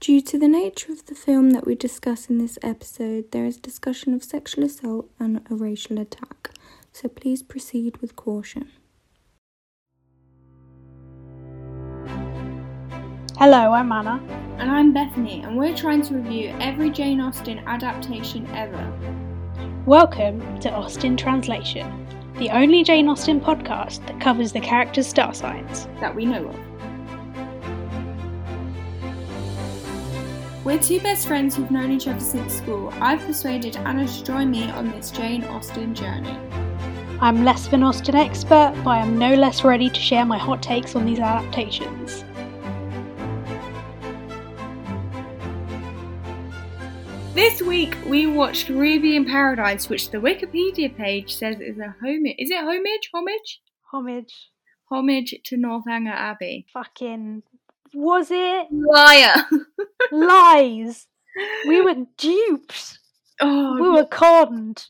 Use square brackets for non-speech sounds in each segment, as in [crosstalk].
Due to the nature of the film that we discuss in this episode, there is discussion of sexual assault and a racial attack, so please proceed with caution. Hello, I'm Anna. And I'm Bethany, and we're trying to review every Jane Austen adaptation ever. Welcome to Austen Translation, the only Jane Austen podcast that covers the characters' star signs. that we know of. We're two best friends who've known each other since school. I've persuaded Anna to join me on this Jane Austen journey. I'm less of an Austen expert, but I am no less ready to share my hot takes on these adaptations. This week we watched Ruby in Paradise, which the Wikipedia page says is a homage. Is it homage? Homage? Homage. Homage to Northanger Abbey. Fucking. Was it? Liar! Lies! We were duped! [laughs] oh, We were conned!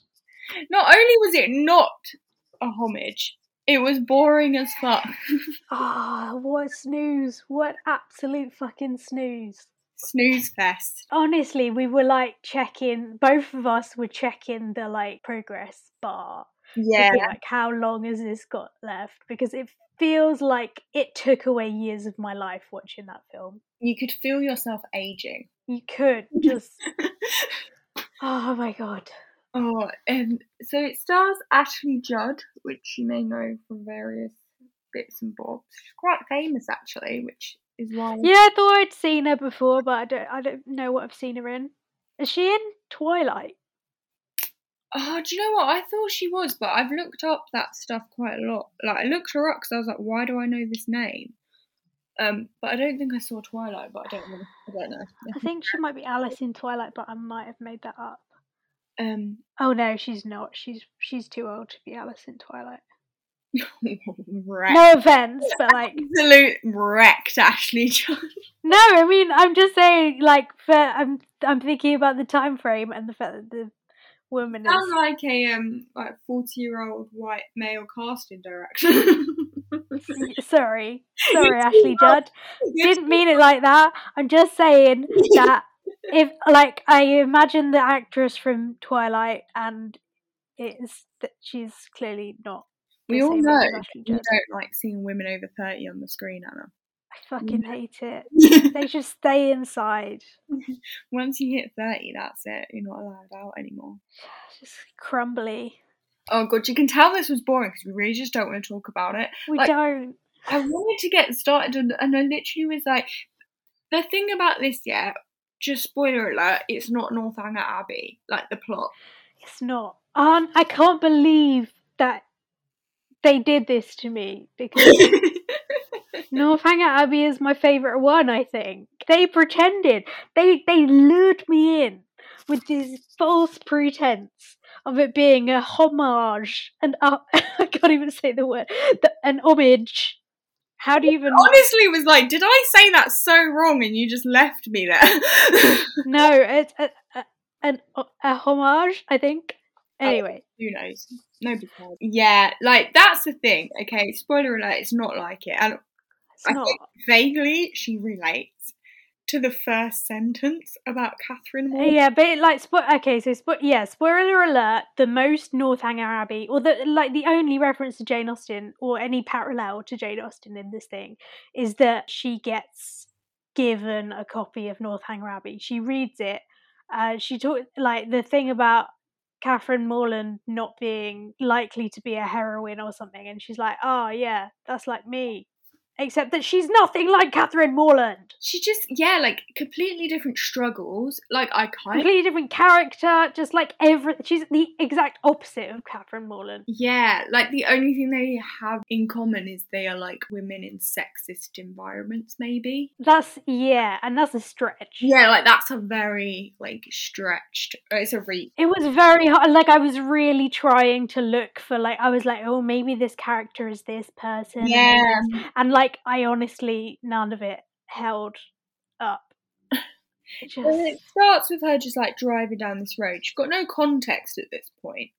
not only was it not a homage, it was boring as fuck. [laughs] Ah, what a snooze. What absolute fucking snooze. Snooze fest. Honestly, we were like checking, both of us were checking the like progress bar. Yeah. be like, how long has this got left? Because it feels like it took away years of my life watching that film. You could feel yourself aging. You could [laughs] oh, just, oh my god. Oh, and so it stars Ashley Judd, which you may know from various bits and bobs. She's quite famous actually, which is why. Yeah, I thought I'd seen her before, but I don't, I don't know what I've seen her in. Is she in Twilight? Oh, do you know what? I thought she was, but I've looked up that stuff quite a lot. Like I looked her up because I was like, why do I know this name? Um, but I don't think I saw Twilight. But I don't know. I don't know. I think she might be Alice in Twilight, but I might have made that up. Um, Oh no, she's not. She's she's too old to be Alice in Twilight. [laughs] wrecked. No offense, but like [laughs] Absolute wrecked Ashley Judd. No, I mean I'm just saying like for I'm I'm thinking about the time frame and the fact that the woman is Sound like a um like forty year old white male casting director. [laughs] sorry. [laughs] Sorry, Ashley Judd. Didn't mean it like that. I'm just saying that [laughs] if like I imagine the actress from Twilight and it's that she's clearly not We all know you don't like seeing women over thirty on the screen, Anna. Fucking hate it. [laughs] They should stay inside. [laughs] Once you hit thirty, that's it. You're not allowed out anymore. [sighs] Just crumbly. Oh god, you can tell this was boring because we really just don't want to talk about it. We Like- don't. I wanted to get started, and, and I literally was like, the thing about this, yeah. Just spoiler alert: it's not Northanger Abbey, like the plot. It's not. Um, I can't believe that they did this to me because [laughs] Northanger Abbey is my favourite one. I think they pretended they they lured me in with this false pretense of it being a homage and uh, [laughs] I can't even say the word the, an homage. How do you even Honestly, was like, did I say that so wrong, and you just left me there? [laughs] no? It's a, a, an, a homage. I think. Anyway, Who knows? Nobody cares. Yeah, like that's the thing. Okay, spoiler alert: it's not like it, and I not. think vaguely she relates to the first sentence about Catherine Moore. Yeah, but it, like, spo- okay, so spo- yeah, spoiler alert: the most Northanger Abbey, or the like, the only reference to Jane Austen or any parallel to Jane Austen in this thing is that she gets given a copy of Northanger Abbey. She reads it. Uh, she talk like the thing about Catherine Morland not being likely to be a heroine or something, and she's like, "Oh yeah, that's like me," except that she's nothing like Catherine Morland. She just yeah, like completely different struggles. Like I completely different character, just like every she's the exact opposite of Catherine Morland. yeah, like the only thing they have in common is they are like women in sexist environments, maybe. That's yeah, and that's a stretch. Yeah, like that's a very like stretched. It's a reach. It was very hard. Like I was really trying to look for like I was like, oh, maybe this character is this person. Yeah. and like I honestly none of it held up. [laughs] It And it starts with her just like driving down this road. She's got no context at this point.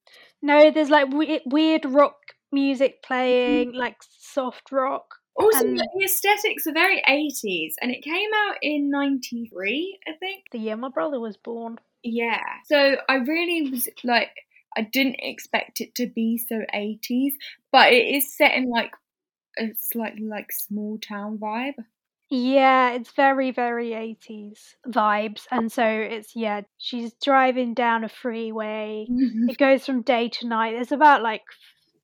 no, there's like we- weird rock music playing, mm-hmm. like soft rock, Also, And- the aesthetics are very 80s, and it came out in 93, I think. The year my brother was born. Yeah. So I really was like, I didn't expect it to be so 80s, but it is set in like a slightly like small town vibe. Yeah, it's very, very 80s vibes. And so it's, yeah, she's driving down a freeway. Mm-hmm. It goes from day to night. There's about like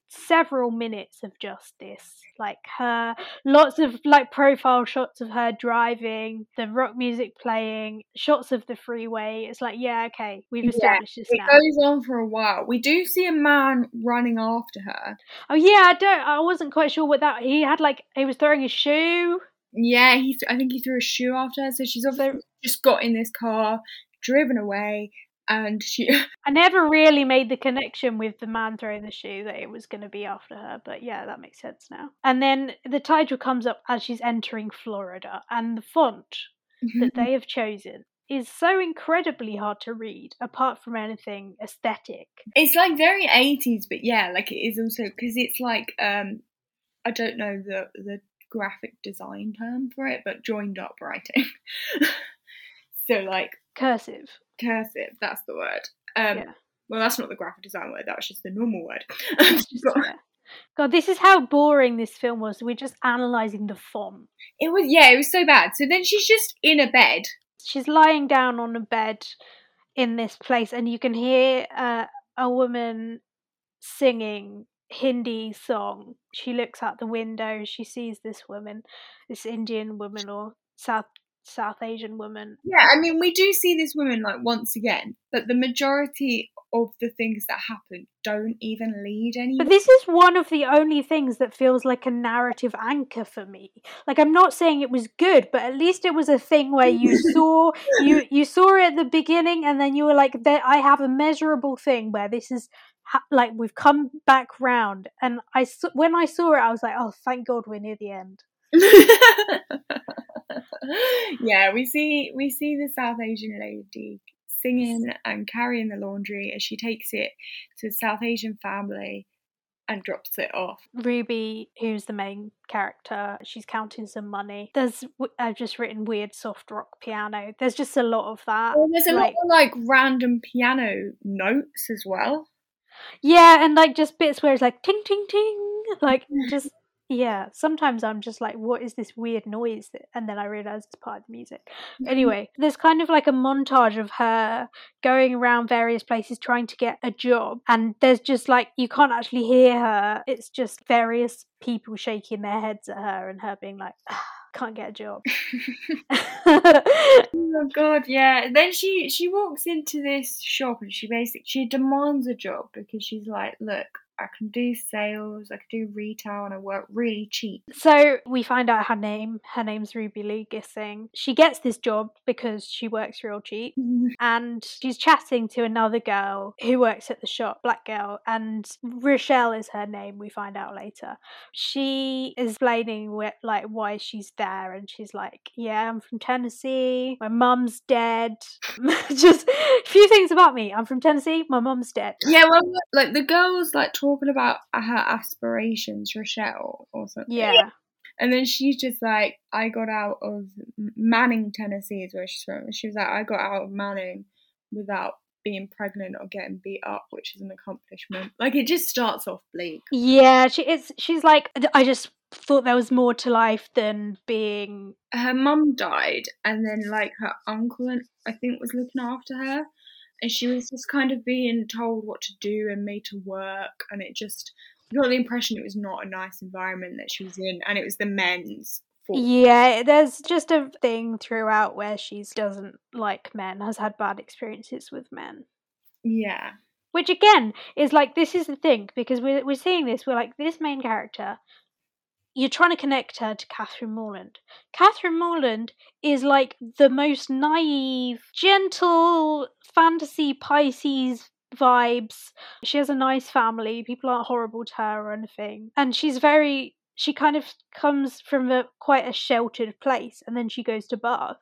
several minutes of just this. Like her, lots of like profile shots of her driving, the rock music playing, shots of the freeway. It's like, yeah, okay, we've Yeah, established this It now. goes on for a while. We do see a man running after her. Oh, yeah, I don't, I wasn't quite sure what that, he had like, he was throwing a shoe. Yeah, he. Th- I think he threw a shoe after her, so she's obviously just got in this car, driven away, and she. [laughs] I never really made the connection with the man throwing the shoe that it was going to be after her, but yeah, that makes sense now. And then the title comes up as she's entering Florida, and the font that [laughs] they have chosen is so incredibly hard to read, apart from anything aesthetic. it's like very 80s, but yeah, like it is also because it's like um, I don't know the the graphic design term for it, but joined up writing. [laughs] so like Cursive. Cursive, that's the word. Um, Yeah. Well, that's not the graphic design word. That was just the normal word. [laughs] It's just- yeah. God, this is how boring this film was. We're just analysing the font. It was yeah, it was so bad. So then she's just in a bed. She's lying down on a bed in this place, and you can hear uh, a woman singing Hindi song. She looks out the window. She sees this woman, this Indian woman or South South Asian woman. Yeah, I mean, we do see this woman like once again, but the majority of the things that happen don't even lead anywhere. But this is one of the only things that feels like a narrative anchor for me. Like I'm not saying it was good, but at least it was a thing where you [laughs] saw you you saw it at the beginning, and then you were like, "There, I have a measurable thing where this is." Ha- like we've come back round and I when i saw it i was like oh thank god we're near the end [laughs] [laughs] yeah, we see we see the South Asian lady singing and carrying the laundry as she takes it to a South Asian family and drops it off. ruby who's the main character she's counting some money there's I've just written weird soft rock piano there's just a lot of that Well, there's a like- lot of like random piano notes as well. Yeah, and like just bits where it's like ting ting ting, like [laughs] just yeah. Sometimes I'm just like, what is this weird noise? that- And then I realize it's part of the music. Anyway, there's kind of like a montage of her going around various places trying to get a job, and there's just like you can't actually hear her. It's just various people shaking their heads at her and her being like, "Ah, can't get a job. [laughs] [laughs] Oh god, yeah. Then she she walks into this shop and she basically she demands a job because she's like, look, I can do sales, I can do retail, and I work really cheap. So we find out her name. Her name's Ruby Lee Gissing. She gets this job because she works real cheap. [laughs] And she's chatting to another girl who works at the shop, black girl, and Rochelle is her name. We find out later. She is explaining wh- like why she's there, and she's like, "Yeah, I'm from Tennessee. My mum's dead. [laughs] Just a few things about me. I'm from Tennessee. My mum's dead. Yeah, well, like the girl's like talking about her aspirations, Rochelle or something. Yeah, And then she's just like, I got out of Manning, Tennessee, is where she's from. She was like, I got out of Manning without being pregnant or getting beat up, which is an accomplishment. Like it just starts off bleak. yeah. She it's she's like, I just thought there was more to life than being Her mum died, and then like her uncle, I think, was looking after her, and she was just kind of being told what to do and made to work, and it just you got the impression it was not a nice environment that she was in, and it was the men's fault. Yeah, there's just a thing throughout where she doesn't like men, has had bad experiences with men. Yeah. Which again is like this is the thing because we're we're seeing this. We're like this main character. You're trying to connect her to Catherine Morland. Catherine Morland is like the most naive, gentle fantasy Pisces vibes. She has a nice family. People aren't horrible to her or anything, and she's very. She kind of comes from a quite a sheltered place, and then she goes to Bath.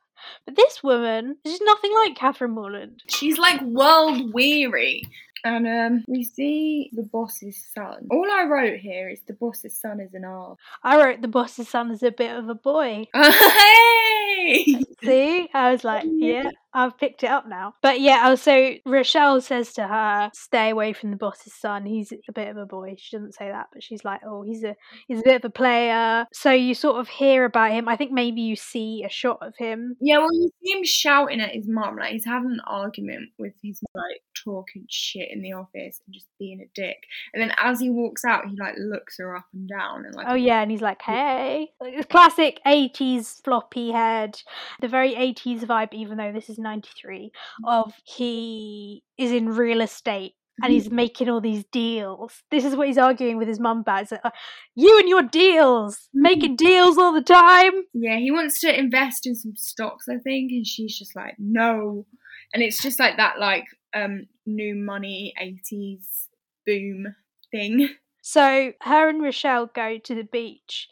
But this woman is nothing like Catherine Morland. She's like world weary. And um, we see the boss's son. All I wrote here is the boss's son is an arse. I wrote the boss's son is a bit of a boy. [laughs] hey! See, I was like, yeah, I've picked it up now. But yeah, oh, also Rochelle says to her, "Stay away from the boss's son. He's a bit of a boy." She doesn't say that, but she's like, "Oh, he's a he's a bit of a player." So you sort of hear about him. I think maybe you see a shot of him. Yeah, well, you see him shouting at his mum, like he's having an argument with his like talking shit in the office and just being a dick. And then as he walks out, he like looks her up and down and like, Oh yeah, and he's like, "Hey," Like, classic '80s floppy head, the very '80s vibe. Even though this is '93, of he is in real estate and he's making all these deals. This is what he's arguing with his mum about. It's like, "Uh, you and your deals, making deals all the time. yeah, he wants to invest in some stocks, I think, and she's just like, no. And it's just like that, like um new money '80s boom thing. So her and Rochelle go to the beach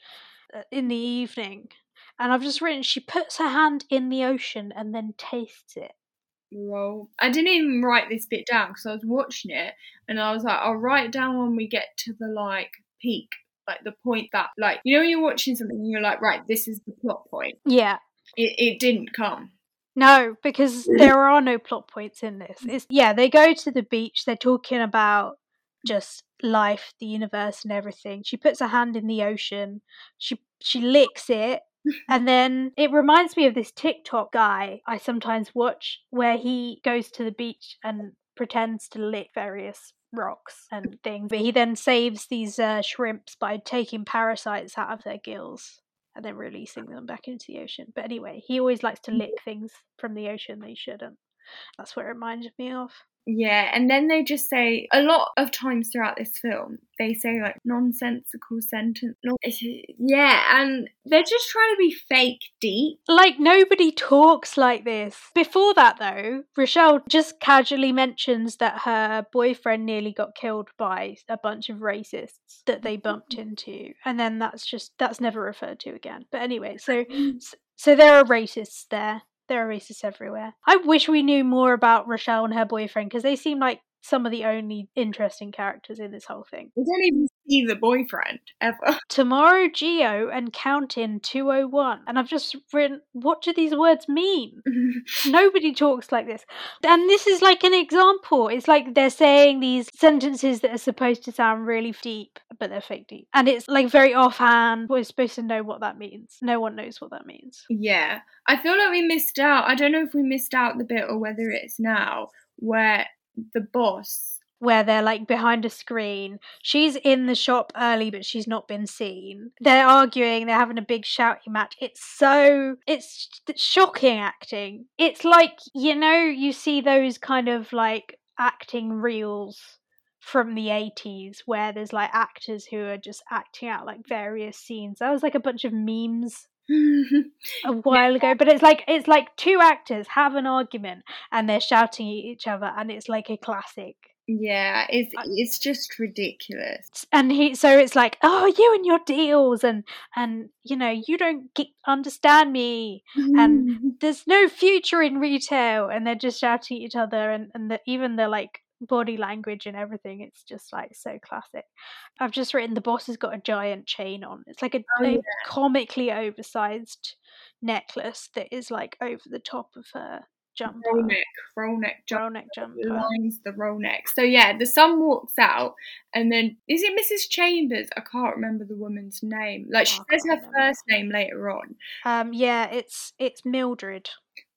uh, in the evening, and I've just written she puts her hand in the ocean and then tastes it. Roll. I didn't even write this bit down because I was watching it and I was like, I'll write it down when we get to the like peak, like the point that, like, you know, when you're watching something and you're like, right, this is the plot point. Yeah. It, it didn't come. No, because there are no plot points in this. Mm. It's yeah, they go to the beach, they're talking about just life, the universe and everything. She puts her hand in the ocean, she she licks it, and then it reminds me of this TikTok guy I sometimes watch where he goes to the beach and pretends to lick various rocks and things. But he then saves these uh, shrimps by taking parasites out of their gills and then releasing them back into the ocean. But anyway, he always likes to lick things from the ocean they shouldn't. That's what it reminded me of. Yeah, and then they just say a lot of times throughout this film, they say like nonsensical sentence. Yeah, and they're just trying to be fake deep. Like nobody talks like this. Before that though, Rochelle just casually mentions that her boyfriend nearly got killed by a bunch of racists that they bumped mm-hmm. into. And then that's just that's never referred to again. But anyway, so mm-hmm. so there are racists there. There are racists everywhere. I wish we knew more about Rochelle and her boyfriend because they seem like some of the only interesting characters in this whole thing. We don't even see the boyfriend ever. [laughs] Tomorrow Geo and count in 201. And I've just written, what do these words mean? [laughs] Nobody talks like this. And this is like an example. It's like they're saying these sentences that are supposed to sound really deep, but they're fake deep. And it's like very offhand. We're supposed to know what that means. No one knows what that means. yeah, I feel like we missed out. I don't know if we missed out the bit or whether it's now where the boss. Where they're like behind a screen. She's in the shop early, but she's not been seen. They're arguing, they're having a big shouting match. It's so, it's shocking acting. It's like, you know, you see those kind of like acting reels from the 80s where there's like actors who are just acting out like various scenes. That was like a bunch of memes [laughs] a while ago but it's like it's like two actors have an argument and they're shouting at each other and it's like a classic yeah, it's uh, it's just ridiculous. and he so it's like oh you and your deals and and you know you don't get, understand me and [laughs] there's no future in retail and they're just shouting at each other and and the, even the like body language and everything it's just like so classic i've just written the boss has got a giant chain on it's like a, Oh, yeah. comically oversized necklace that is like over the top of her jumper roll neck, roll neck, jump roll neck jumper lines the roll neck. So yeah, the son walks out, and then is it Mrs. Chambers? I can't remember the woman's name. Like she Oh, says her remember. first name later on, um yeah it's it's mildred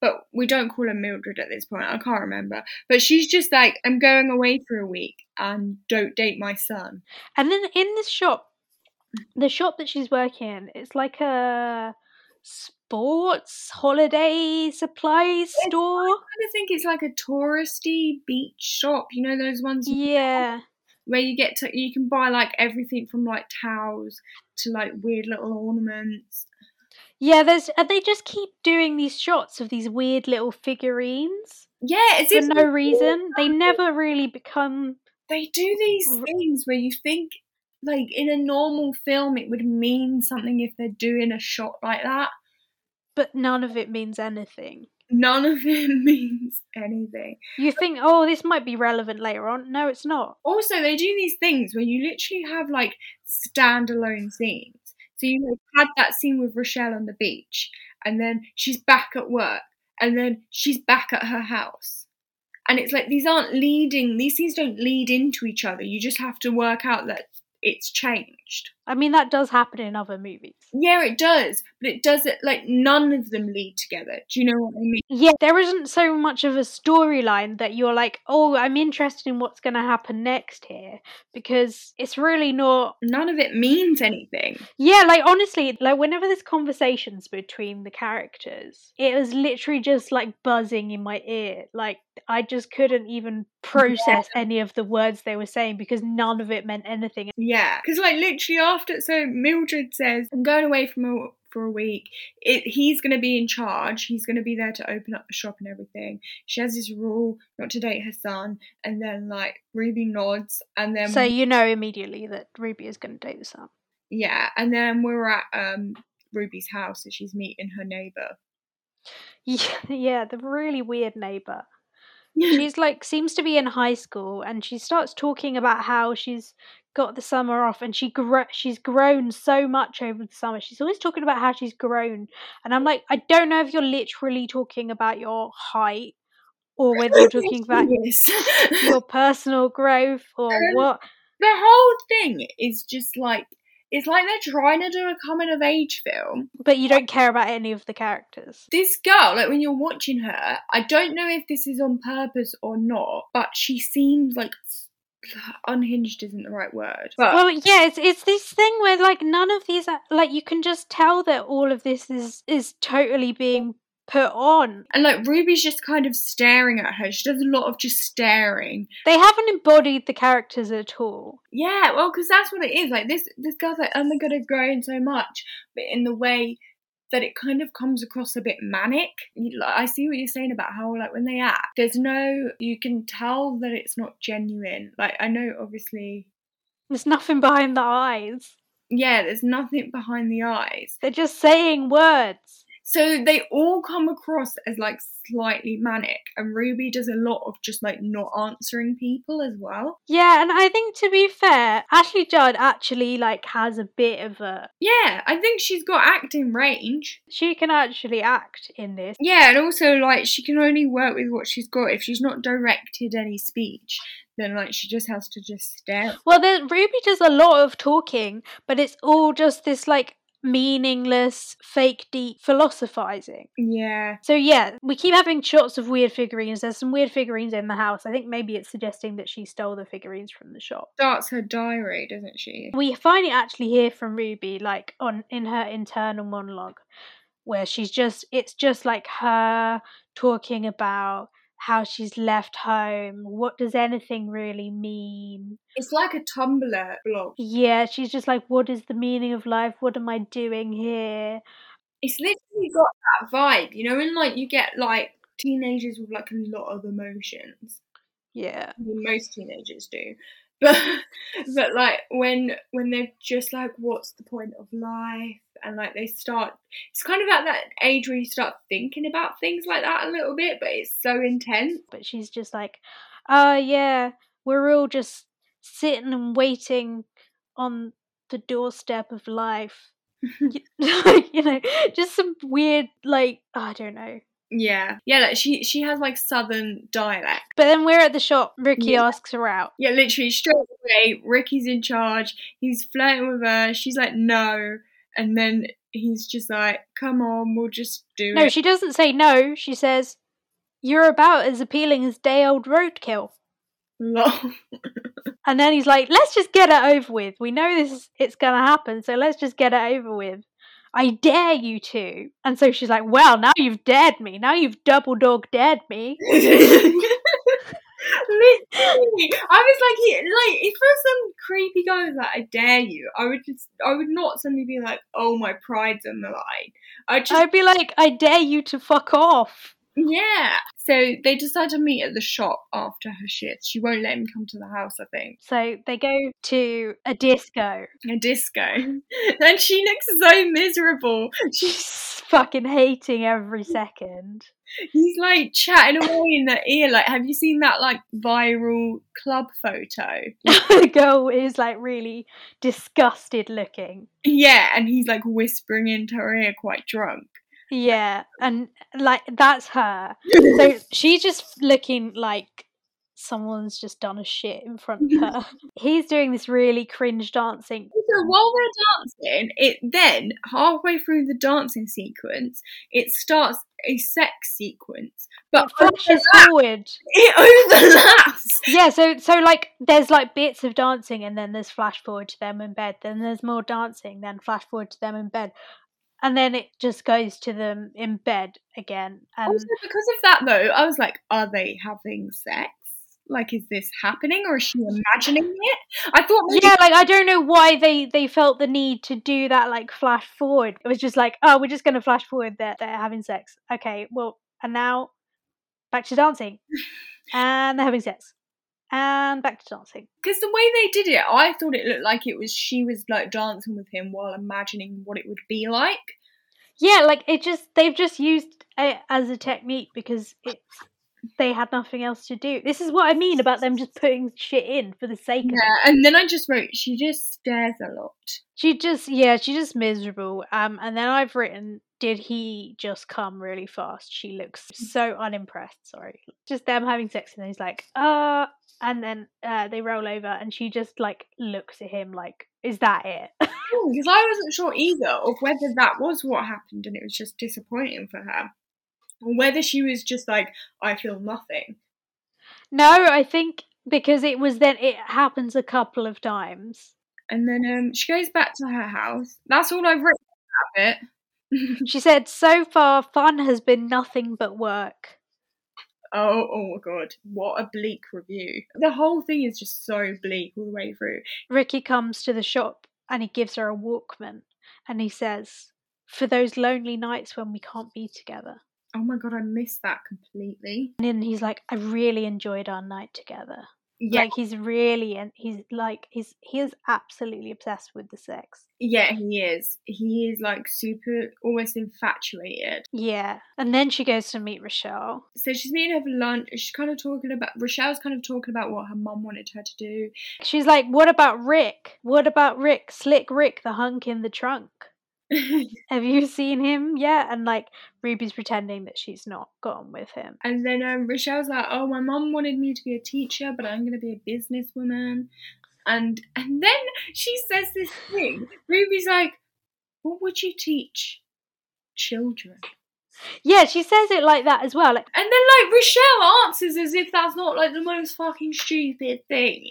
but we don't call her Mildred at this point. I can't remember. But she's just like, I'm going away for a week, and don't date my son. And then in this shop, the shop that she's working in, it's like a sports holiday supplies store. I kind of think it's like a touristy beach shop. You know those ones Yeah. where you get to you can buy like everything from like towels to like weird little ornaments. Yeah, there's and they just keep doing these shots of these weird little figurines Yeah, it's for no reason. They never really become they do these things where you think like in a normal film it would mean something if they're doing a shot like that. but none of it means anything. none of [laughs] it means anything. You think, oh, this might be relevant later on. No, it's not. Also, they do these things where you literally have like standalone scenes. So you like, had that scene with Rochelle on the beach, and then she's back at work, and then she's back at her house. And it's like these aren't leading, these scenes don't lead into each other. You just have to work out that it's changed. I mean, that does happen in other movies. Yeah, it does, but it does it like none of them lead together. Do you know what I mean? Yeah, there isn't so much of a storyline that you're like, oh, I'm interested in what's going to happen next here because it's really not. None of it means anything. Yeah, like honestly, like whenever there's conversations between the characters, it was literally just like buzzing in my ear. Like I just couldn't even process any of the words they were saying because none of it meant anything. Yeah, because like literally after, so Mildred says, "I'm going away from a, for a week. It, he's going to be in charge. He's going to be there to open up the shop and everything." She has this rule not to date her son, and then like Ruby nods, and then So you know immediately that Ruby is going to date the son. yeah, and then we're at um Ruby's house, and she's meeting her neighbor. [laughs] Yeah, yeah, the really weird neighbor. [laughs] She's like seems to be in high school, and she starts talking about how she's got the summer off, and she gro- she's grown so much over the summer. She's always talking about how she's grown, and I'm like, I don't know if you're literally talking about your height or [laughs] whether you're talking about Yes. your [laughs] personal growth or Um, what. the whole thing is just like it's like they're trying to do a coming of age film. But you don't care about any of the characters. This girl, like when you're watching her, I don't know if this is on purpose or not, but she seems like unhinged isn't the right word. But Well, yeah, it's it's this thing where like none of these are, like you can just tell that all of this is is totally being put on. and like Ruby's just kind of staring at her. She does a lot of just staring. They haven't embodied the characters at all. Yeah, well, because that's what it is. Like this, this girl's like, "Oh my god, I've grown so much," but in the way that it kind of comes across a bit manic. I see what you're saying about how, like, when they act, there's no, you can tell that it's not genuine. Like, I know, obviously, There's nothing behind the eyes. yeah, there's nothing behind the eyes. They're just saying words. So they all come across as like slightly manic, and Ruby does a lot of just like not answering people as well. Yeah, and I think to be fair, Ashley Judd actually like has a bit of a Yeah, I think she's got acting range. she can actually act in this. Yeah, and also like she can only work with what she's got. If she's not directed any speech, then like she just has to just stare. Well, there, Ruby does a lot of talking, but it's all just this like meaningless, fake deep philosophizing. Yeah, So yeah, we keep having shots of weird figurines. There's some weird figurines in the house. I think maybe it's suggesting that she stole the figurines from the shop. starts her diary, doesn't she? We finally actually hear from Ruby, like on in her internal monologue, where she's just it's just like her talking about how she's left home. What does anything really mean? It's like a Tumblr blog. Yeah, she's just like, what is the meaning of life? What am I doing here? It's literally got that vibe, you know, and like you get like teenagers with like a lot of emotions. Yeah. Most teenagers do. But [laughs] but like when when they're just like, what's the point of life? And like they start it's kind of at that age where you start thinking about things like that a little bit, but it's so intense. But she's just like, oh, yeah, we're all just sitting and waiting on the doorstep of life. [laughs] [laughs] You know, just some weird, like, I don't know. Yeah. Yeah, like she she has like southern dialect. But then we're at the shop. Ricky Yeah. asks her out. Yeah, literally straight away, Ricky's in charge. He's flirting with her. She's like, no. And then he's just like, come on, we'll just do No, it. she doesn't say no. She says, You're about as appealing as day old roadkill. And then he's like, Let's just get it over with. We know this is, it's going to happen, so let's just get it over with. I dare you to. And so she's like, Well, now you've dared me. Now you've double dog dared me. [laughs] Literally, I was like, he, like, if there's some creepy guy who's like, I dare you, I would just, I would not suddenly be like, oh, my pride's on the line. I just, I'd be like, I dare you to fuck off. Yeah. So they decide to meet at the shop after her shift. She won't let him come to the house, I think. So they go to a disco. A disco. [laughs] and she looks so miserable. She's fucking hating every second. he's like chatting away in their ear. Like, have you seen that like viral club photo? [laughs] the girl is like really disgusted looking. Yeah, and he's like whispering into her ear, quite drunk. Yeah, and like that's her. So [laughs] she's just looking like someone's just done a shit in front of [laughs] her. He's doing this really cringe dancing. So while they're dancing, it then halfway through the dancing sequence, it starts a sex sequence, but It flashes forward. [laughs] it overlaps. Yeah, so so like there's like bits of dancing and then there's flash forward to them in bed, then there's more dancing, then flash forward to them in bed. And then it just goes to them in bed again. And Also, because of that though, I was like, are they having sex? Like, is this happening, or is she imagining it? I thought maybe yeah, like I don't know why they they felt the need to do that like flash forward. It was just like, oh, we're just gonna flash forward that they're having sex. Okay, well, and now back to dancing, [laughs] and they're having sex, and back to dancing. because the way they did it, I thought it looked like it was she was like dancing with him while imagining what it would be like. Yeah, like it just they've just used it as a technique because it's they had nothing else to do. This is what I mean about them just putting shit in for the sake of it. Yeah, and then I just wrote, she just stares a lot. She just yeah, she's just miserable. Um, and then I've written, did he just come really fast? She looks so unimpressed. Sorry, just them having sex, and he's like, uh, and then uh, they roll over, and she just like looks at him like, is that it? Because I wasn't sure either of whether that was what happened and it was just disappointing for her, or whether she was just like, I feel nothing. no, I think because it was then it happens a couple of times. And then um, she goes back to her house. That's all I've written about it. [laughs] She said, so far, fun has been nothing but work. Oh, oh my god, what a bleak review. The whole thing is just so bleak all the way through. Ricky comes to the shop and he gives her a Walkman and he says, for those lonely nights when we can't be together. Oh my god, I missed that completely. And then he's like, I really enjoyed our night together. Yeah, Like he's really and he's like he's he is absolutely obsessed with the sex. yeah, he is. He is like super, almost infatuated. Yeah. And then she goes to meet Rochelle. So she's meeting her for lunch. She's kind of talking about Rochelle's kind of talking about what her mum wanted her to do. She's like, What about Rick? What about Rick? Slick Rick, the hunk in the trunk. [laughs] Have you seen him yet? And like Ruby's pretending that she's not gone with him. and then um, Rochelle's like, "Oh, my mom wanted me to be a teacher, but I'm going to be a businesswoman." And and then she says this thing. Ruby's like, "What would you teach children?" Yeah, she says it like that as well. Like, And then like Rochelle answers as if that's not like the most fucking stupid thing.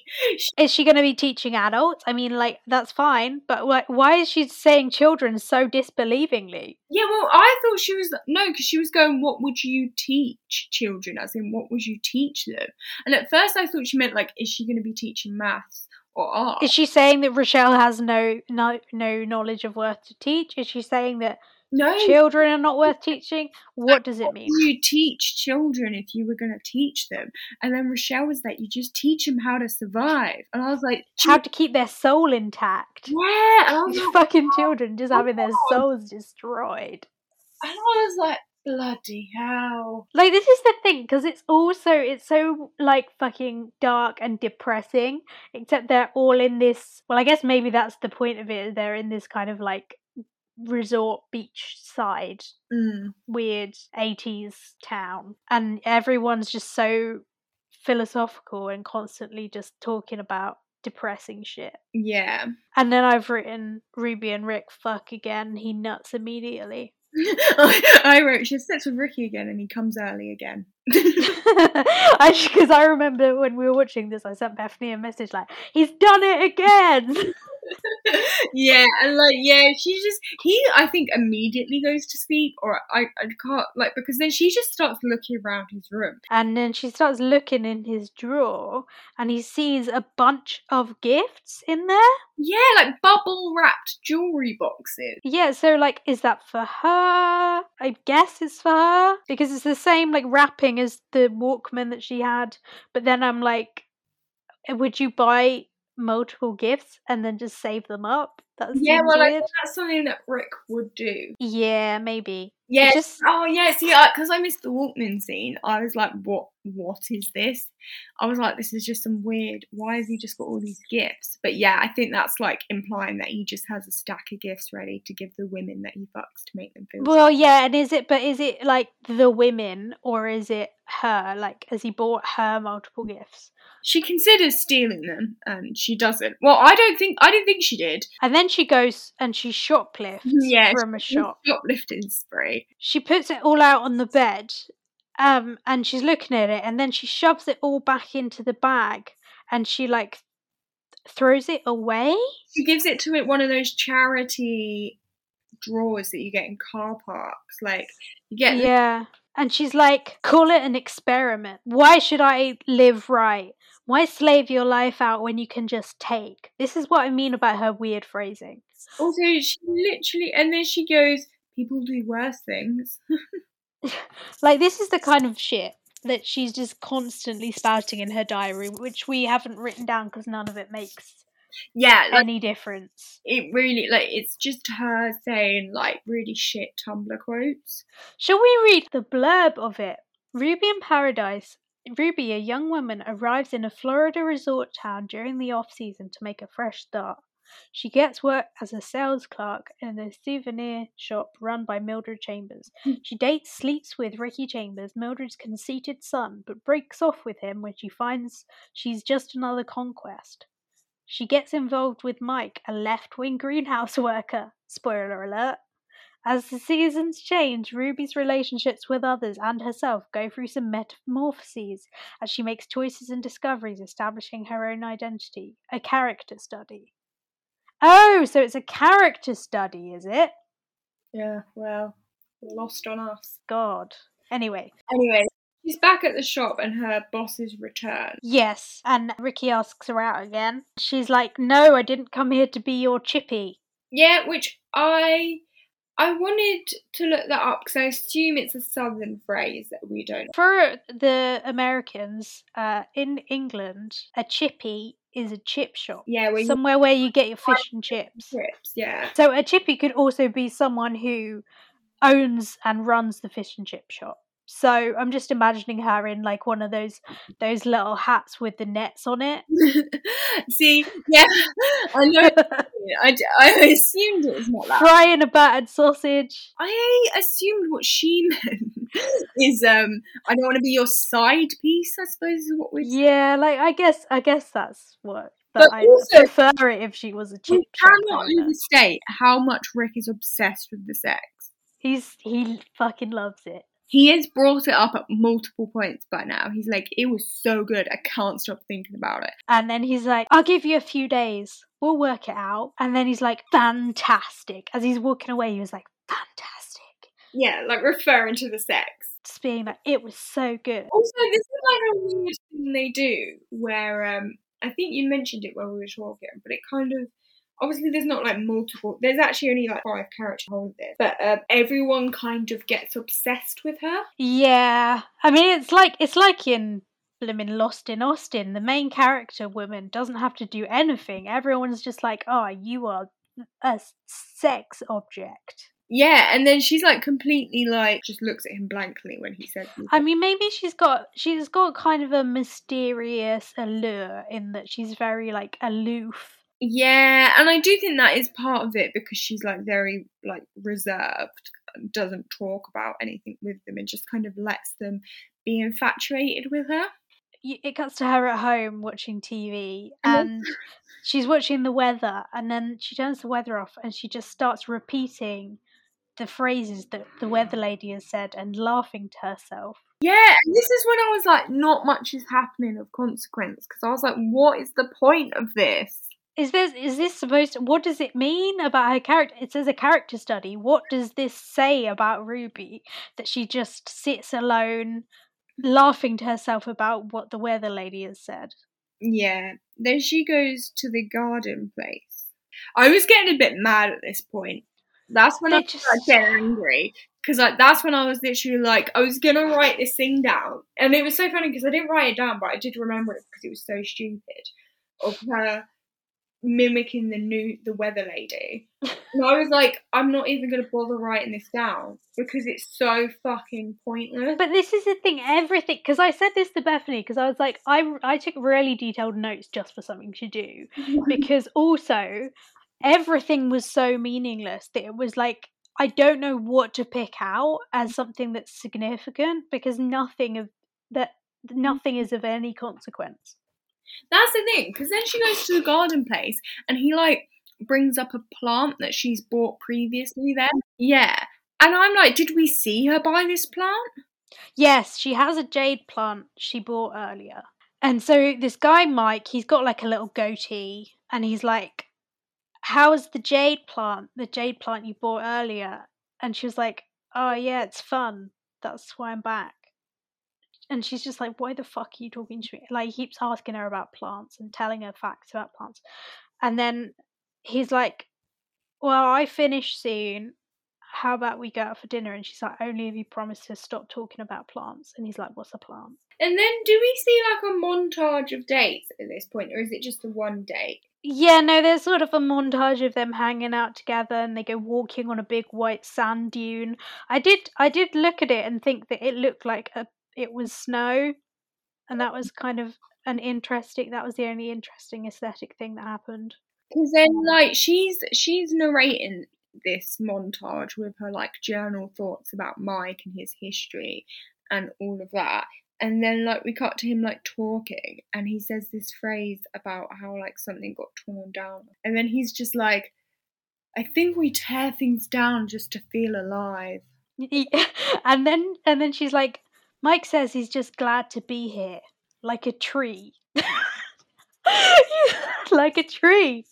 is she going to be teaching adults? I mean, like that's fine, but like, why is she saying children so disbelievingly? Yeah, well, I thought she was no, because she was going, "What would you teach children?" As in, what would you teach them? And at first, I thought she meant like, is she going to be teaching maths or art? Is she saying that Rochelle has no no no knowledge of worth to teach? Is she saying that no, children are not worth teaching? What does it mean? you teach children if you were going to teach them? And then Rochelle was like, you just teach them how to survive. And I was like, How to keep their soul intact? yeah. And I was These [laughs] like, fucking oh children just having their souls destroyed. and I was like, bloody hell. Like this is the thing because it's also it's so like fucking dark and depressing. Except they're all in this. Well, I guess maybe that's the point of it They're in this kind of like resort beach side Mm. weird 80s town and everyone's just so philosophical and constantly just talking about depressing shit. Yeah. And then I've written Ruby and Rick fuck again. He nuts immediately. I, [laughs] I wrote, she has sex with Ricky again and he comes early again. [laughs] [laughs] Because I remember when we were watching this, I sent Bethany a message like, he's done it again. Yeah, and like yeah, she just he I think immediately goes to sleep, or I I can't like because then she just starts looking around his room. And then she starts looking in his drawer and he sees a bunch of gifts in there. Yeah, like bubble wrapped jewelry boxes. Yeah, so like, is that for her? I guess it's for her because it's the same like wrapping as the Walkman that she had. But then I'm like, would you buy multiple gifts and then just save them up? That Yeah, well, I think that's something that Rick would do. Yeah, maybe. Yeah. Just Oh yeah, see, because I missed the Walkman scene, I was like, "What? What is this?" I was like, "This is just some weird. Why has he just got all these gifts?" But yeah, I think that's like implying that he just has a stack of gifts ready to give the women that he fucks to make them feel. well, yeah, and is it? But is it like the women or is it her? Like, has he bought her multiple gifts? She considers stealing them, and she doesn't. Well, I don't think I don't think she did. And then she goes and she shoplifts Yeah, from a shop. Shoplifting spree. She puts it all out on the bed, um, and she's looking at it, and then she shoves it all back into the bag, and she like throws it away. She gives it to it one of those charity drawers that you get in car parks. Like you get Yeah. And she's like, call it an experiment. Why should I live right? Why slave your life out when you can just take? This is what I mean about her weird phrasing. Also, she literally, and then she goes, "People do worse things." [laughs] [laughs] Like, this is the kind of shit that she's just constantly spouting in her diary, which we haven't written down because none of it makes Yeah, like any difference. it really, like it's just her saying like really shit Tumblr quotes. Shall we read the blurb of it? Ruby in Paradise. Ruby, a young woman, arrives in a Florida resort town during the off season to make a fresh start. She gets work as a sales clerk in a souvenir shop run by Mildred Chambers. Hmm. She dates, sleeps with Ricky Chambers, Mildred's conceited son, but breaks off with him when she finds she's just another conquest. She gets involved with Mike, a left wing greenhouse [laughs] worker. Spoiler alert. As the seasons change, Ruby's relationships with others and herself go through some metamorphoses as she makes choices and discoveries, establishing her own identity. A character study. Oh, so it's a character study, is it? Yeah, well, lost on us. God. Anyway, Anyway, she's back at the shop and her bosses return. yes, and Ricky asks her out again. She's like, No, I didn't come here to be your chippy. Yeah, which I I wanted to look that up because I assume it's a southern phrase that we don't. For the Americans, uh, in England, a chippy is a chip shop. Yeah, where you Somewhere where you get your fish and chips. trips. Yeah, So a chippy could also be someone who owns and runs the fish and chip shop. So I'm just imagining her in like one of those those little hats with the nets on it. [laughs] see, yeah, I know. [laughs] I, I assumed it was not that. Frying a battered sausage. I assumed what she [laughs] meant is um I don't want to be your side piece. I suppose is what we. Yeah, like I guess I guess that's what. But, But I also- prefer it if she was a chip We cannot owner. overstate how much Rick is obsessed with the sex. He's he fucking loves it. He has brought it up at multiple points by now. He's like, it was so good. I can't stop thinking about it. And then he's like, I'll give you a few days. We'll work it out. And then he's like, fantastic. As he's walking away, he was like, fantastic. Yeah, like referring to the sex. Just being like, it was so good. Also, this is like a weird thing they do where um I think you mentioned it when we were talking, but it kind of obviously there's not like multiple there's actually only like five characters hold this. But um, everyone kind of gets obsessed with her. Yeah. I mean, it's like, it's like in in Lost in Austen. The main character woman doesn't have to do anything. Everyone's just like, oh, you are a sex object. Yeah, and then she's like completely like just looks at him blankly when he says I mean, maybe she's got she's got kind of a mysterious allure in that she's very like aloof. Yeah, and I do think that is part of it because she's like very like reserved, and doesn't talk about anything with them, and just kind of lets them be infatuated with her. It cuts to her at home watching TV, and she's watching the weather, and then she turns the weather off, and she just starts repeating the phrases that the weather lady has said and laughing to herself. Yeah, and this is when I was like, not much is happening of consequence because I was like, what is the point of this? Is this is this supposed to, what does it mean about her character it says a character study what does this say about ruby that she just sits alone laughing to herself about what the weather lady has said Yeah. Then she goes to the garden place. I was getting a bit mad at this point. That's when They I just- getting angry. Because like that's when I was literally like I was gonna write this thing down, and it was so funny because I didn't write it down, but I did remember it because it was so stupid of her mimicking the new the weather lady. And I was like, I'm not even gonna bother writing this down because it's so fucking pointless. but this is the thing everything because i said this to bethany because i was like I, I took really detailed notes just for something to do [laughs] because also everything was so meaningless that it was like I don't know what to pick out as something that's significant because nothing of that nothing is of any consequence. That's the thing, because then she goes to the garden place and he like brings up a plant that she's bought previously there. Yeah. And I'm like, did we see her buy this plant? Yes, she has a jade plant she bought earlier. And so this guy Mike, he's got like a little goatee and he's like how's the jade plant? The jade plant you bought earlier. And she was like, "Oh yeah, it's fun. That's why I'm back." And she's just like, "Why the fuck are you talking to me?" Like he keeps asking her about plants and telling her facts about plants. And then he's like, "Well, I finish soon. How about we go out for dinner?" And she's like, "Only if you promise to stop talking about plants." And he's like, "What's a plant?" And then do we see like a montage of dates at this point, or is it just the one date? Yeah, no, there's sort of a montage of them hanging out together and they go walking on a big white sand dune. I did I did look at it and think that it looked like a it was snow and that was kind of an interesting that was the only interesting aesthetic thing that happened. Because then like she's she's narrating this montage with her like journal thoughts about Mike and his history and all of that. And then like we cut to him like talking and he says this phrase about how like something got torn down. And then he's just like I think we tear things down just to feel alive. [laughs] and then and then she's like Mike says he's just glad to be here like a tree. [laughs] like a tree.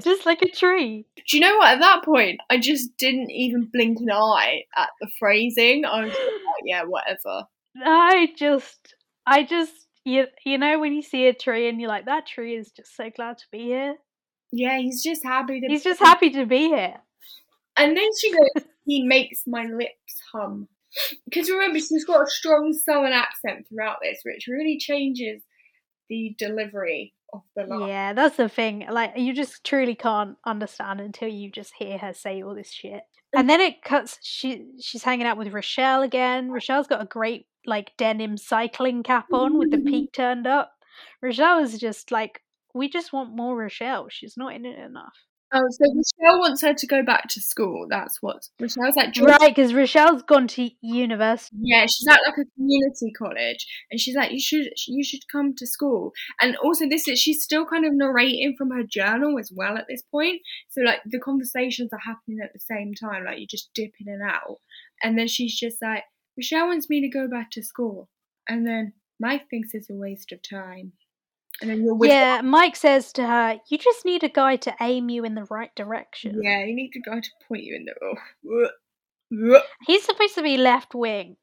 Just like a tree. Do you know what? At that point, I just didn't even blink an eye at the phrasing. I was like, yeah, whatever. I just, I just, you, you know, when you see a tree and you're like, that tree is just so glad to be here. Yeah, he's just happy to. He's just happy to be here. And then she goes, he makes my lips hum. Because remember, she's got a strong southern accent throughout this, which really changes the delivery of the line. Yeah, that's the thing. Like, you just truly can't understand until you just hear her say all this shit. And then it cuts. She she's hanging out with Rochelle again. Rochelle's got a great like denim cycling cap on with the peak turned up. Rochelle is just like, we just want more Rochelle. She's not in it enough. Oh, so Michelle wants her to go back to school. That's what Michelle's like. "George, Right, because Rochelle's gone to university. Yeah, she's at like a community college, and she's like, "You should, you should come to school." And also, this is she's still kind of narrating from her journal as well at this point. So like the conversations are happening at the same time, like you're just dip in and out. And then she's just like, "Michelle wants me to go back to school," and then Mike thinks it's a waste of time. And then you're with Yeah, Mike says to her, "You just need a guy to aim you in the right direction." yeah, you need a guy to point you in the. Oh. He's supposed to be left wing.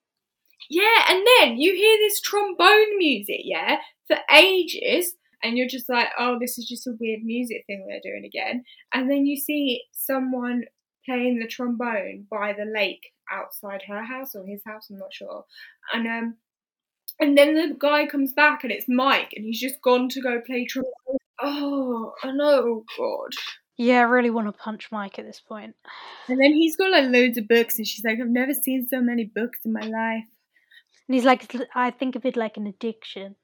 Yeah, and then you hear this trombone music, yeah, for ages, and you're just like, oh, this is just a weird music thing they're doing again. And then you see someone playing the trombone by the lake outside her house or his house, I'm not sure. And um and then the guy comes back and it's Mike and he's just gone to go play trombone. Oh, I know, oh god. Yeah, I really want to punch Mike at this point. And then he's got like loads of books and she's like, I've never seen so many books in my life. And he's like, I think of it like an addiction.